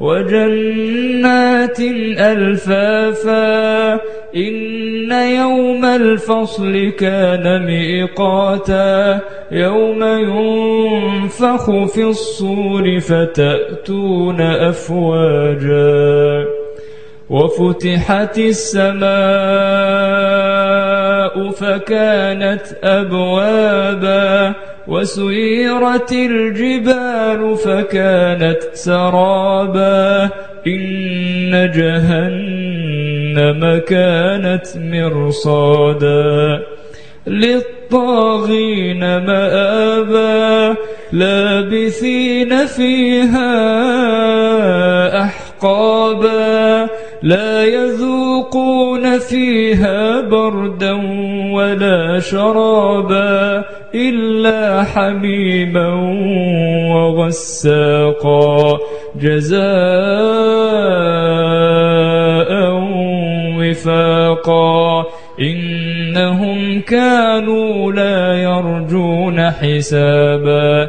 وجنات ألفافا إن يوم الفصل كان ميقاتا يوم ينفخ في الصور فتأتون أفواجا وفتحت السماء فكانت أبوابا وسيرت الجبال فكانت سرابا إن جهنم كانت مرصادا للطاغين مآبا لابثين فيها أحقابا لا يذوقون فيها ولا شرابا إلا حميما وغساقا جزاء وفاقا إنهم كانوا لا يرجون حسابا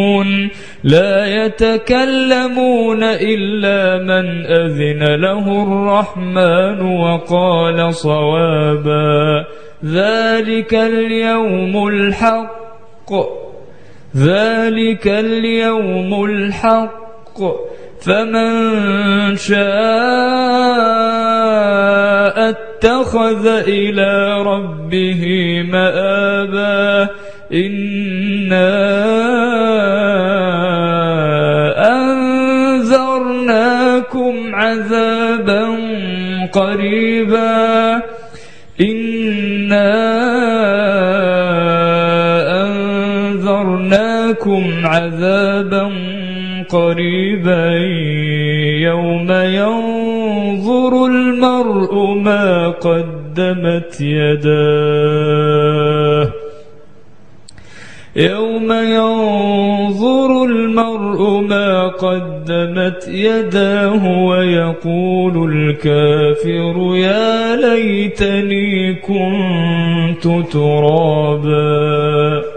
لا يتكلمون إلا من أذن له الرحمن وقال صوابا. ذلك اليوم الحق. ذلك اليوم الحق. فمن شاء اتخذ إلى ربه مآبا. إِنَّا عذابا قريبا. إنا أنذرناكم عذابا قريبا. يوم ينظر المرء ما قدمت يداه. يوم ينظر المرء ما قدمت يداه ويقول الكافر يا ليتني كنت ترابا.